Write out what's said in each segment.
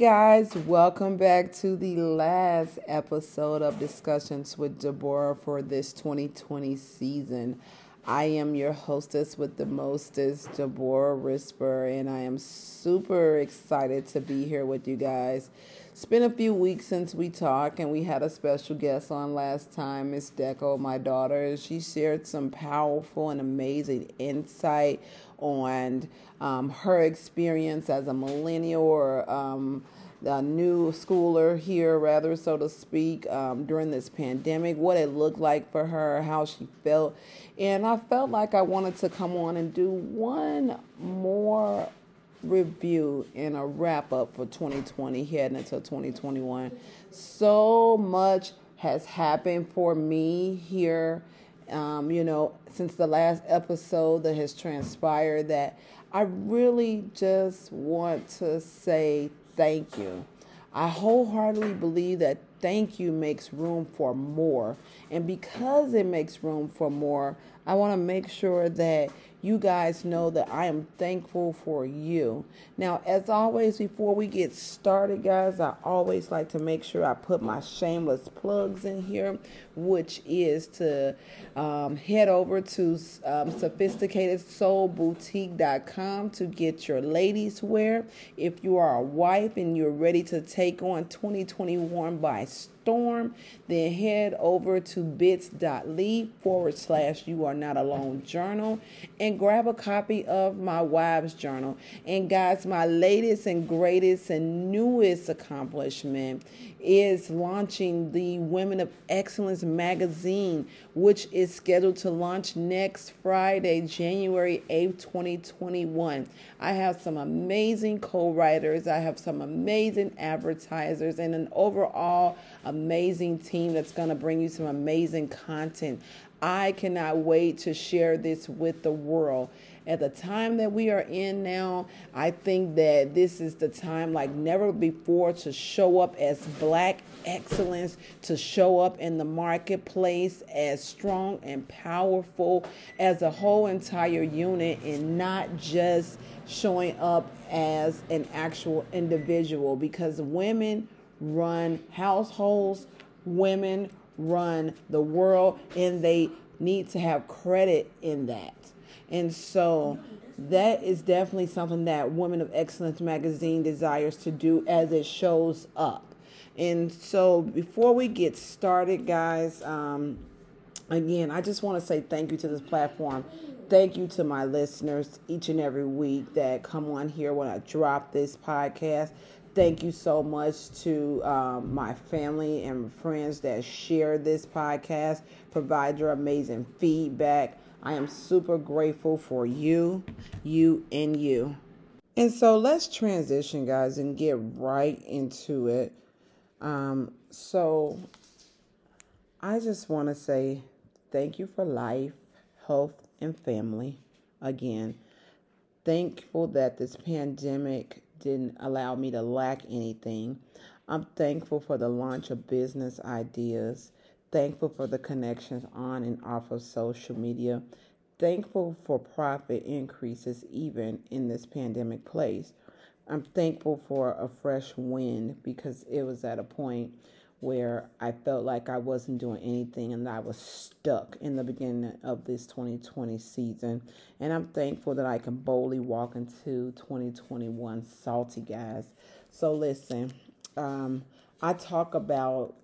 Guys, welcome back to the last episode of Discussions with Deborah for this 2020 season. I am your hostess with the mostest, Deborah Risper, and I am super excited to be here with you guys. It's been a few weeks since we talked, and we had a special guest on last time, Miss Deco, my daughter. She shared some powerful and amazing insight on um, her experience as a millennial or um, a new schooler here, rather, so to speak, um, during this pandemic, what it looked like for her, how she felt. And I felt like I wanted to come on and do one more review and a wrap up for 2020 heading into 2021. So much has happened for me here um, you know, since the last episode that has transpired that I really just want to say thank you. I wholeheartedly believe that thank you makes room for more. And because it makes room for more, I want to make sure that you guys know that I am thankful for you. Now, as always, before we get started, guys, I always like to make sure I put my shameless plugs in here, which is to um, head over to um, sophisticatedsoulboutique.com to get your ladies' wear. If you are a wife and you're ready to take on 2021 by storm, then head over to bits.ly forward slash you are not alone journal and grab a copy of my wives journal. And guys, my latest and greatest and newest accomplishment is launching the Women of Excellence magazine, which is scheduled to launch next Friday, January 8th, 2021. I have some amazing co writers, I have some amazing advertisers, and an overall amazing team that's going to bring you some amazing content. I cannot wait to share this with the world. At the time that we are in now, I think that this is the time like never before to show up as black excellence, to show up in the marketplace as strong and powerful as a whole entire unit and not just showing up as an actual individual because women run households, women run the world, and they need to have credit in that. And so that is definitely something that Women of Excellence magazine desires to do as it shows up. And so before we get started, guys, um, again, I just want to say thank you to this platform. Thank you to my listeners each and every week that come on here when I drop this podcast. Thank you so much to um, my family and friends that share this podcast, provide your amazing feedback. I am super grateful for you, you, and you. And so let's transition, guys, and get right into it. Um, so I just want to say thank you for life, health, and family. Again, thankful that this pandemic didn't allow me to lack anything. I'm thankful for the launch of business ideas, thankful for the connections on and off of social media, thankful for profit increases even in this pandemic place. I'm thankful for a fresh wind because it was at a point where I felt like I wasn't doing anything and I was stuck in the beginning of this 2020 season. And I'm thankful that I can boldly walk into 2021 salty, guys. So, listen, um, I talk about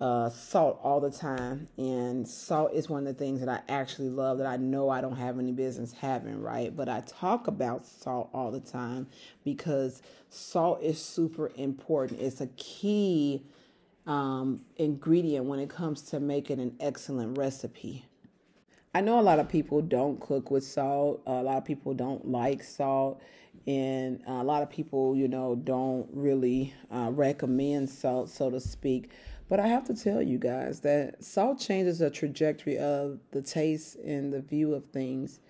uh, salt all the time, and salt is one of the things that I actually love that I know I don't have any business having, right? But I talk about salt all the time because salt is super important. It's a key um, ingredient when it comes to making an excellent recipe. I know a lot of people don't cook with salt. A lot of people don't like salt. And a lot of people, you know, don't really uh, recommend salt, so to speak. But I have to tell you guys that salt changes the trajectory of the taste and the view of things.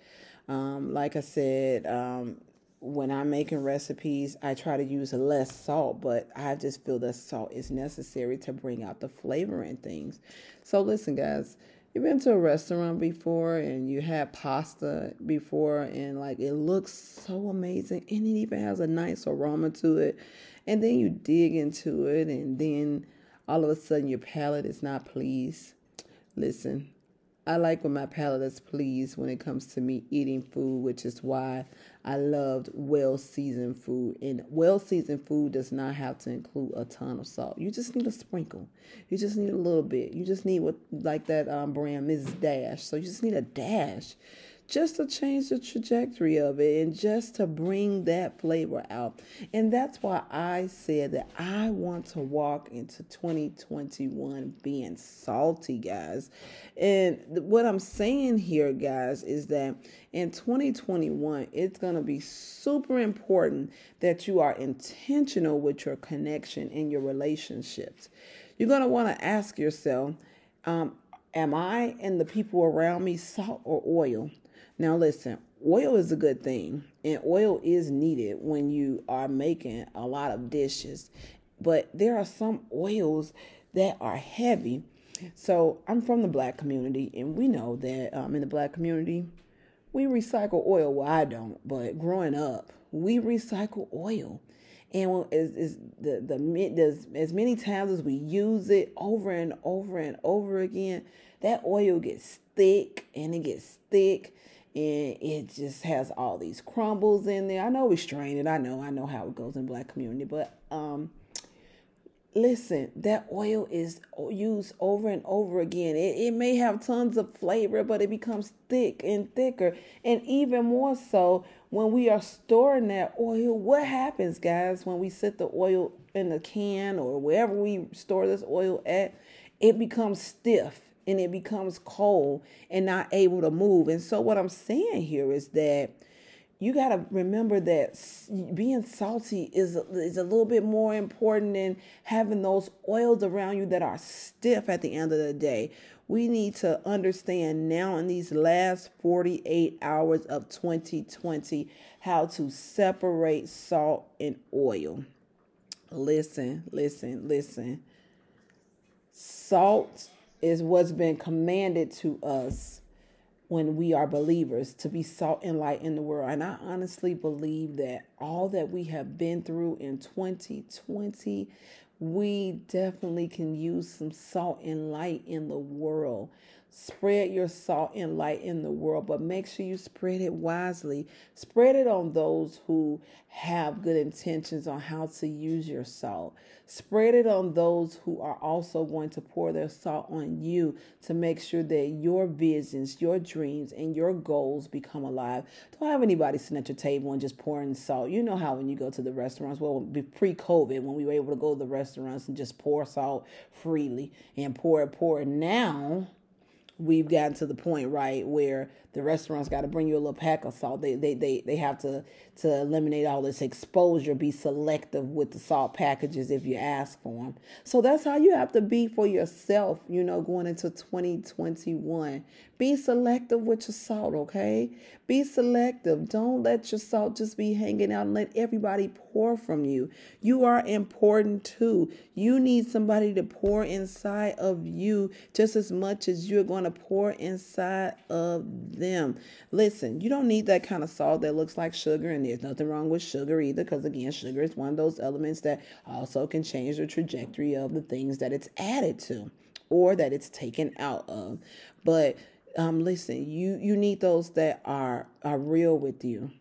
Um, like I said, um, when I'm making recipes, I try to use less salt, but I just feel that salt is necessary to bring out the flavor in things. So, listen, guys, You've been to a restaurant before and you had pasta before and like it looks so amazing and it even has a nice aroma to it. And then you dig into it and then all of a sudden your palate is not pleased. Listen, I like when my palate is pleased when it comes to me eating food, which is why I loved well seasoned food. And well seasoned food does not have to include a ton of salt. You just need a sprinkle. You just need a little bit. You just need what like that um, brand Mrs. Dash. So you just need a dash just to change the trajectory of it and just to bring that flavor out. And that's why I said that I want to walk into 2021 being salty, guys. And what I'm saying here, guys, is that in 2021, it's going to be super important that you are intentional with your connection in your relationships. You're going to want to ask yourself, um, am I and the people around me salt or oil? Now, listen, oil is a good thing, and oil is needed when you are making a lot of dishes. But there are some oils that are heavy. So, I'm from the black community, and we know that um, in the black community, we recycle oil. Well, I don't, but growing up, we recycle oil. And as, as the, the, as many times as we use it over and over and over again, that oil gets thick and it gets thick and it just has all these crumbles in there. I know we strain it. I know. I know how it goes in black community, but um listen, that oil is used over and over again. It, it may have tons of flavor, but it becomes thick and thicker. And even more so when we are storing that oil, what happens, guys, when we set the oil in the can or wherever we store this oil at? It becomes stiff and it becomes cold and not able to move. And so, what I'm saying here is that you got to remember that being salty is is a little bit more important than having those oils around you that are stiff at the end of the day. We need to understand now in these last 48 hours of 2020 how to separate salt and oil. Listen, listen, listen. Salt is what's been commanded to us when we are believers to be salt and light in the world. And I honestly believe that all that we have been through in 2020, we definitely can use some salt and light in the world. Spread your salt and light in the world, but make sure you spread it wisely. Spread it on those who have good intentions on how to use your salt. Spread it on those who are also going to pour their salt on you to make sure that your visions, your dreams, and your goals become alive. Don't have anybody sitting at your table and just pouring salt. You know how when you go to the restaurants, well, pre COVID, when we were able to go to the restaurants and just pour salt freely and pour it, pour it. Now, we've gotten to the point right where the restaurants got to bring you a little pack of salt. They, they they they have to to eliminate all this exposure be selective with the salt packages if you ask for them so that's how you have to be for yourself you know going into 2021 be selective with your salt okay be selective don't let your salt just be hanging out and let everybody pour from you you are important too you need somebody to pour inside of you just as much as you're going to pour inside of them. Listen, you don't need that kind of salt that looks like sugar, and there's nothing wrong with sugar either, because again, sugar is one of those elements that also can change the trajectory of the things that it's added to or that it's taken out of. But um, listen, you you need those that are are real with you.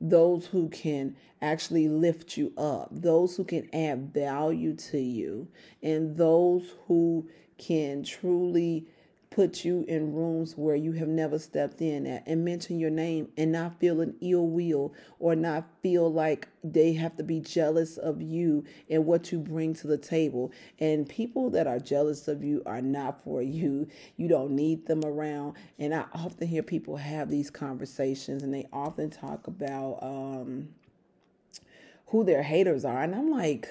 Those who can actually lift you up, those who can add value to you, and those who can truly put you in rooms where you have never stepped in at and mention your name and not feel an ill will or not feel like they have to be jealous of you and what you bring to the table. And people that are jealous of you are not for you. You don't need them around. And I often hear people have these conversations and they often talk about um, who their haters are. And I'm like,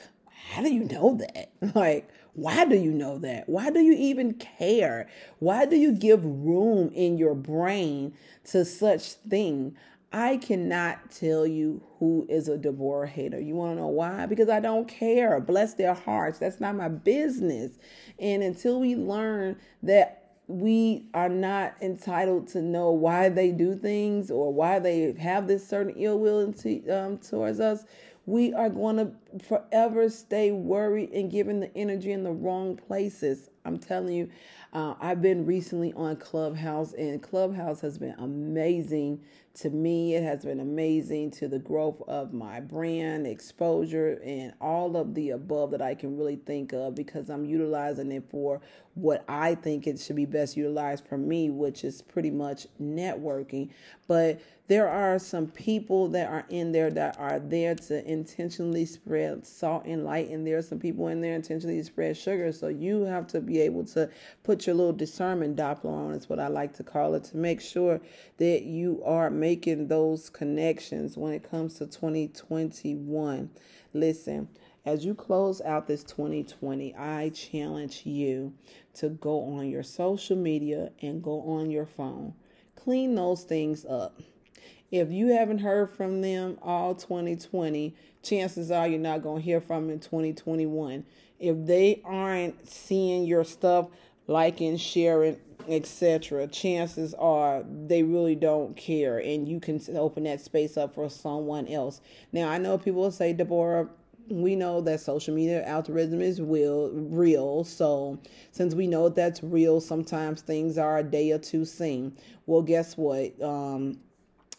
how do you know that? Like, why do you know that? Why do you even care? Why do you give room in your brain to such thing? I cannot tell you who is a Deborah hater. You want to know why? Because I don't care. Bless their hearts. That's not my business. And until we learn that we are not entitled to know why they do things or why they have this certain ill will um, towards us. We are going to forever stay worried and giving the energy in the wrong places. I'm telling you, uh, I've been recently on Clubhouse, and Clubhouse has been amazing to me. It has been amazing to the growth of my brand, exposure, and all of the above that I can really think of because I'm utilizing it for what I think it should be best utilized for me, which is pretty much networking. But there are some people that are in there that are there to intentionally spread salt and light, and there are some people in there intentionally spread sugar. So you have to be able to put your little discernment Doppler on, is what I like to call it, to make sure that you are making those connections when it comes to 2021. Listen, as you close out this 2020, I challenge you to go on your social media and go on your phone. Clean those things up if you haven't heard from them all 2020, chances are you're not going to hear from them in 2021. If they aren't seeing your stuff, liking, sharing, etc., chances are they really don't care, and you can open that space up for someone else. Now, I know people will say, Deborah, we know that social media algorithm is real, real. So since we know that's real, sometimes things are a day or two seen. Well, guess what? Um,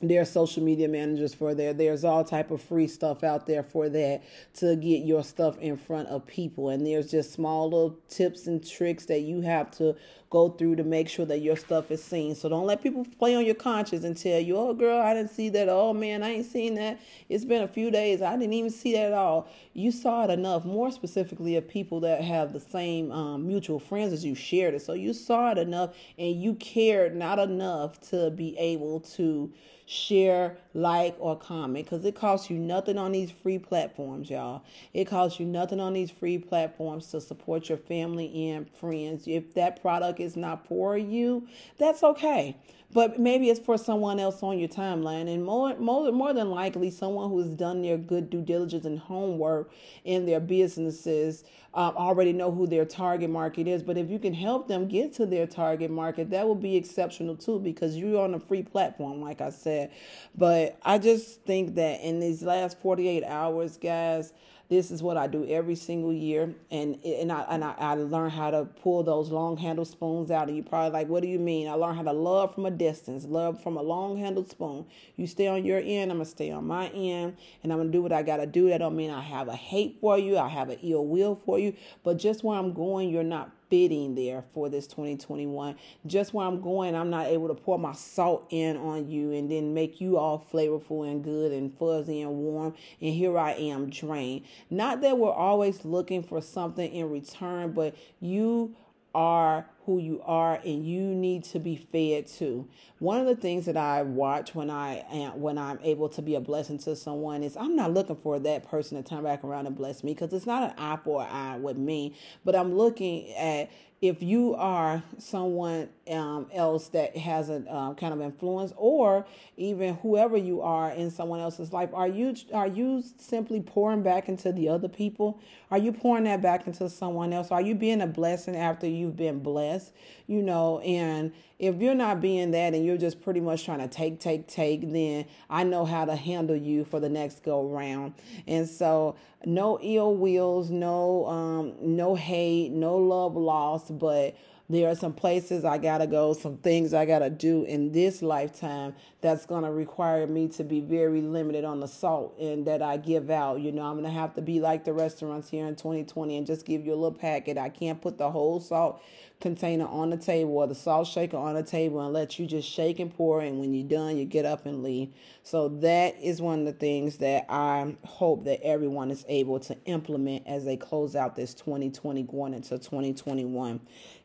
there are social media managers for there there's all type of free stuff out there for that to get your stuff in front of people. And there's just small little tips and tricks that you have to go through to make sure that your stuff is seen. So don't let people play on your conscience and tell you oh girl i didn't see that. Oh man i ain't seen that. It's been a few days. I didn't even see that at all. You saw it enough more specifically of people that have the same um, mutual friends as you shared it. So you saw it enough and you cared not enough to be able to share, like, or comment because it costs you nothing on these free platforms, y'all. It costs you nothing on these free platforms to support your family and friends. If that product is not for you, that's okay but maybe it's for someone else on your timeline and more more more than likely someone who's done their good due diligence and homework in their businesses already know who their target market is but if you can help them get to their target market that will be exceptional too because you're on a free platform like i said. But i just think that in these last 48 hours guys this is what I do every single year, and and I and I, I learn how to pull those long handled spoons out. And you probably like, what do you mean? I learn how to love from a distance, love from a long handled spoon. You stay on your end, I'm gonna stay on my end, and I'm gonna do what I gotta do. That don't mean I have a hate for you, I have an ill will for you, but just where I'm going, you're not fitting there for this 2021. Just where I'm going, I'm not able to pour my salt in on you and then make you all flavorful and good and fuzzy and warm. And here I am drained. Not that we're always looking for something in return, but you are who you are and you need to be fed too. One of the things that I watch when I am when I'm able to be a blessing to someone is I'm not looking for that person to turn back around and bless me because it's not an eye for an eye with me, but I'm looking at if you are someone um, else that has a uh, kind of influence, or even whoever you are in someone else's life, are you are you simply pouring back into the other people? Are you pouring that back into someone else? Are you being a blessing after you've been blessed? You know, and if you're not being that and you're just pretty much trying to take, take, take, then I know how to handle you for the next go round. And so no ill wills, no um, no hate, no love lost, but there are some places I gotta go, some things I gotta do in this lifetime that's gonna require me to be very limited on the salt and that I give out. You know, I'm gonna have to be like the restaurants here in 2020 and just give you a little packet. I can't put the whole salt container on the table or the salt shaker on the table and let you just shake and pour. And when you're done, you get up and leave. So that is one of the things that I hope that everyone is able to implement as they close out this 2020 going into 2021.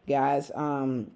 Guys, um,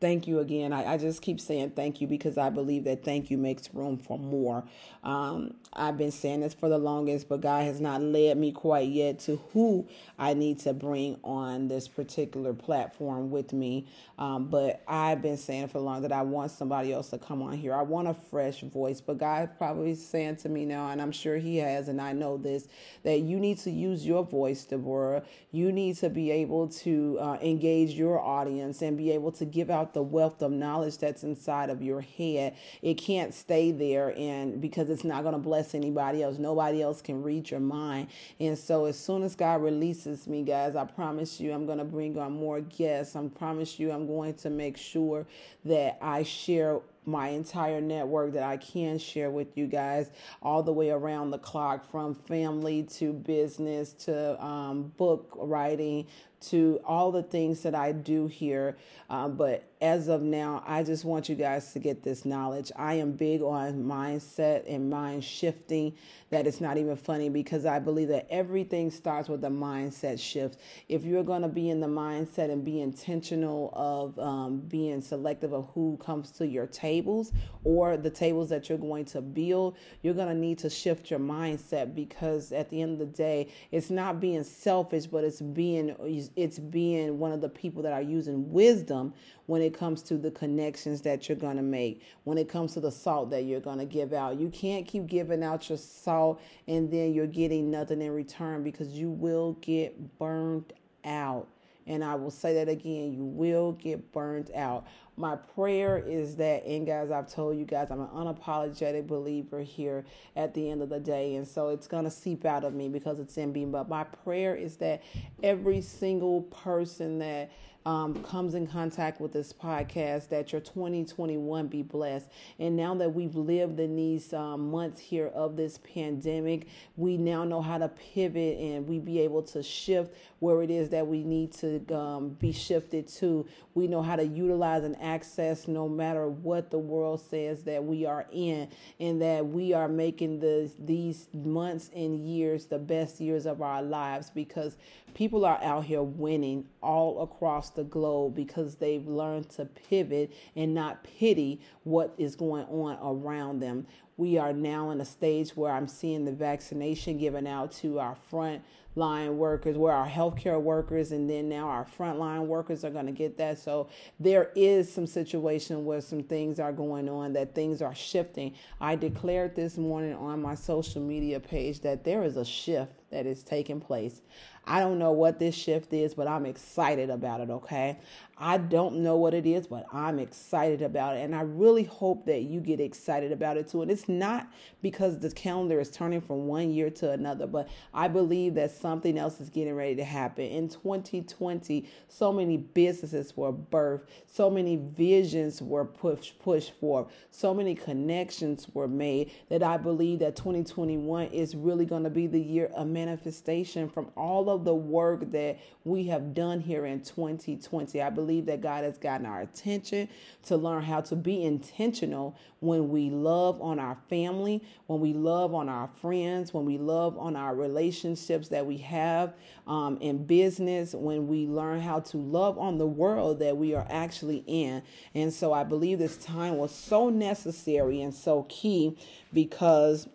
thank you again. I, I, just keep saying thank you because I believe that thank you makes room for more. Um, I've been saying this for the longest, but God has not led me quite yet to who I need to bring on this particular platform with me. Um, but I've been saying for long that I want somebody else to come on here. I want a fresh voice, but God's probably saying to me now, and I'm sure He has, and I know this, that you need to use your voice, Deborah. You need to be able to uh, engage your audience and be able to give out the wealth of knowledge that's inside of your head. It can't stay there and because it's not going to bless anybody else. Nobody else can read your mind. And so as soon as God releases me, guys, I promise you I'm going to bring on more guests. I promise you I'm going to make sure that I share my entire network that I can share with you guys all the way around the clock from family to business to um, book writing to all the things that I do here. Um, but as of now, I just want you guys to get this knowledge. I am big on mindset and mind shifting. That it's not even funny because I believe that everything starts with a mindset shift. If you're going to be in the mindset and be intentional of um, being selective of who comes to your tables or the tables that you're going to build, you're going to need to shift your mindset because at the end of the day, it's not being selfish, but it's being it's being one of the people that are using wisdom when it comes to the connections that you're going to make, when it comes to the salt that you're going to give out. You can't keep giving out your salt and then you're getting nothing in return because you will get burned out. And I will say that again, you will get burned out. My prayer is that, and guys, I've told you guys, I'm an unapologetic believer here at the end of the day. And so it's going to seep out of me because it's in me. But my prayer is that every single person that um, comes in contact with this podcast, that your 2021 be blessed. And now that we've lived in these um, months here of this pandemic, we now know how to pivot and we be able to shift where it is that we need to um, be shifted to. We know how to utilize and access no matter what the world says that we are in, and that we are making the these months and years the best years of our lives because people are out here winning all across the globe because they've learned to pivot and not pity what is going on around them. We are now in a stage where I'm seeing the vaccination given out to our front line workers, where our healthcare workers and then now our frontline workers are going to get that. So there is some situation where some things are going on, that things are shifting. I declared this morning on my social media page that there is a shift that is taking place. I don't know what this shift is, but I'm excited about it, okay? I don't know what it is, but I'm excited about it. And I really hope that you get excited about it too. And it's not because the calendar is turning from one year to another, but I believe that something else is getting ready to happen. In 2020, so many businesses were birthed, so many visions were pushed pushed forth, so many connections were made that I believe that 2021 is really going to be the year of manifestation from all of the work that we have done here in 2020. I believe that God has gotten our attention to learn how to be intentional when we love on our family, when we love on our friends, when we love on our relationships that we have um, in business, when we learn how to love on the world that we are actually in. And so I believe this time was so necessary and so key because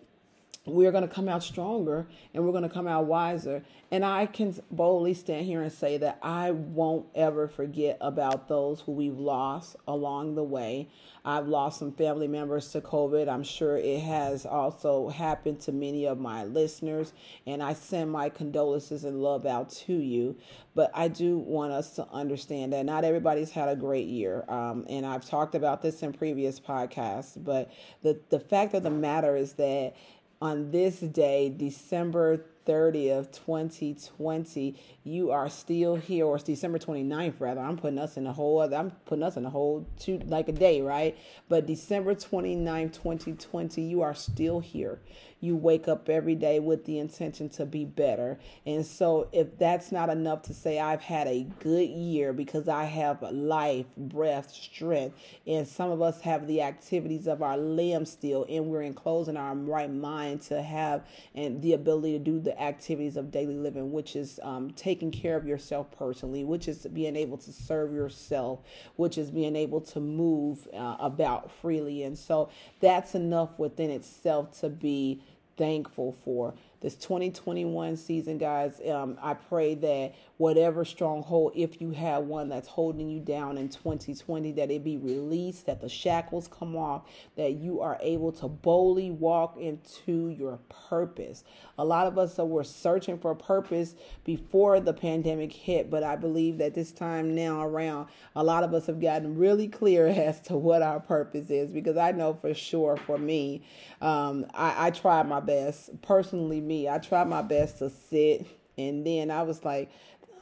we're going to come out stronger and we're going to come out wiser. And I can boldly stand here and say that I won't ever forget about those who we've lost along the way. I've lost some family members to COVID. I'm sure it has also happened to many of my listeners. And I send my condolences and love out to you. But I do want us to understand that not everybody's had a great year. Um, and I've talked about this in previous podcasts. But the, the fact of the matter is that on this day, December 30th, 2020, you are still here, or it's December 29th, rather. I'm putting us in a whole other, I'm putting us in a whole two, like a day, right? But December 29th, 2020, you are still here you wake up every day with the intention to be better. And so, if that's not enough to say I've had a good year because I have life, breath, strength, and some of us have the activities of our limbs still, and we're enclosed in our right mind to have and the ability to do the activities of daily living, which is um, taking care of yourself personally, which is being able to serve yourself, which is being able to move uh, about freely. And so that's enough within itself to be thankful for this 2021 season, guys. Um, I pray that whatever stronghold, if you have one that's holding you down in 2020, that it be released, that the shackles come off, that you are able to boldly walk into your purpose. A lot of us were searching for a purpose before the pandemic hit, but I believe that this time now around, a lot of us have gotten really clear as to what our purpose is because I know for sure for me, um, I, I tried my best personally me. I tried my best to sit, and then I was like,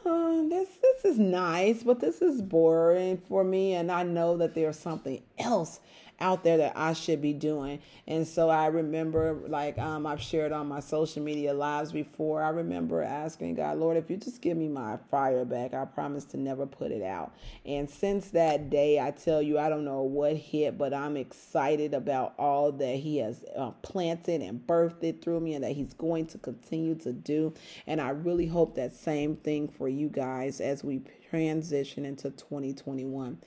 oh, this this is nice, but this is boring for me, and I know that there's something else out there that I should be doing. And so I remember, like um, I've shared on my social media lives before, I remember asking God, Lord, if you just give me my fire back, I promise to never put it out. And since that day, I tell you, I don't know what hit, but I'm excited about all that He has uh, planted and birthed it through me and that He's going to continue to do. And I really hope that same thing for you guys as we transition into 2021.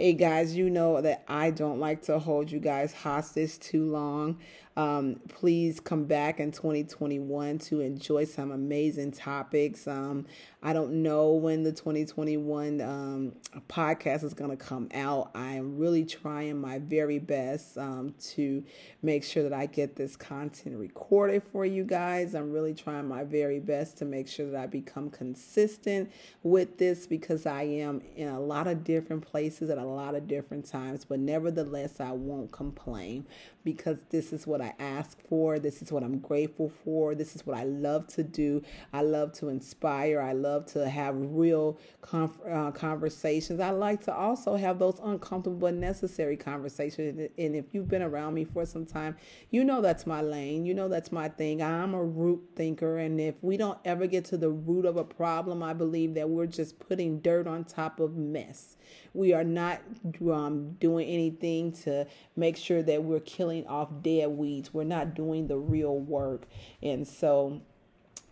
Hey guys, you know that I don't like to hold you guys hostage too long. Um, please come back in 2021 to enjoy some amazing topics. Um, I don't know when the 2021 um, podcast is going to come out. I am really trying my very best um, to make sure that I get this content recorded for you guys. I'm really trying my very best to make sure that I become consistent with this because I am in a lot of different places at a lot of different times, but nevertheless, I won't complain because this is what I ask for. This is what I'm grateful for. This is what I love to do. I love to inspire. I love to have real uh, conversations. I like to also have those uncomfortable but necessary conversations. And if you've been around me for some time, you know that's my lane. You know that's my thing. I'm a root thinker. And if we don't ever get to the root of a problem, I believe that we're just putting dirt on top of mess. We are not um, doing anything to make sure that we're killing off dead weeds. We're not doing the real work. And so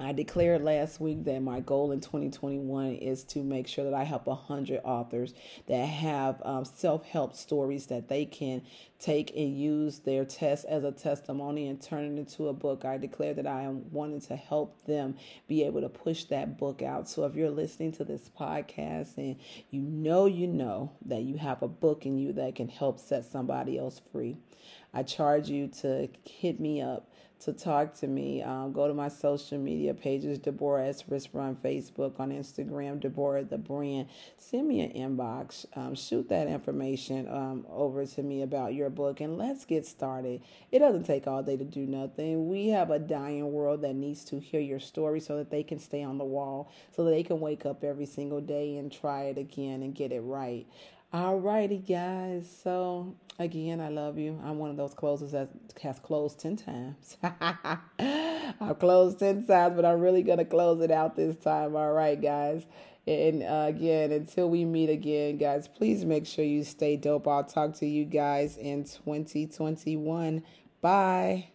I declared last week that my goal in 2021 is to make sure that I help 100 authors that have um, self help stories that they can take and use their test as a testimony and turn it into a book. I declare that I am wanting to help them be able to push that book out. So if you're listening to this podcast and you know, you know that you have a book in you that can help set somebody else free, I charge you to hit me up to talk to me, um, go to my social media pages, Deborah S. Risper on Facebook, on Instagram, Deborah the Brand. Send me an inbox. Um, shoot that information um, over to me about your book, and let's get started. It doesn't take all day to do nothing. We have a dying world that needs to hear your story so that they can stay on the wall, so that they can wake up every single day and try it again and get it right. All righty, guys. So again, I love you. I'm one of those closers that has closed ten times. I've closed ten times, but I'm really gonna close it out this time. All right, guys. And uh, again, until we meet again, guys, please make sure you stay dope. I'll talk to you guys in 2021. Bye.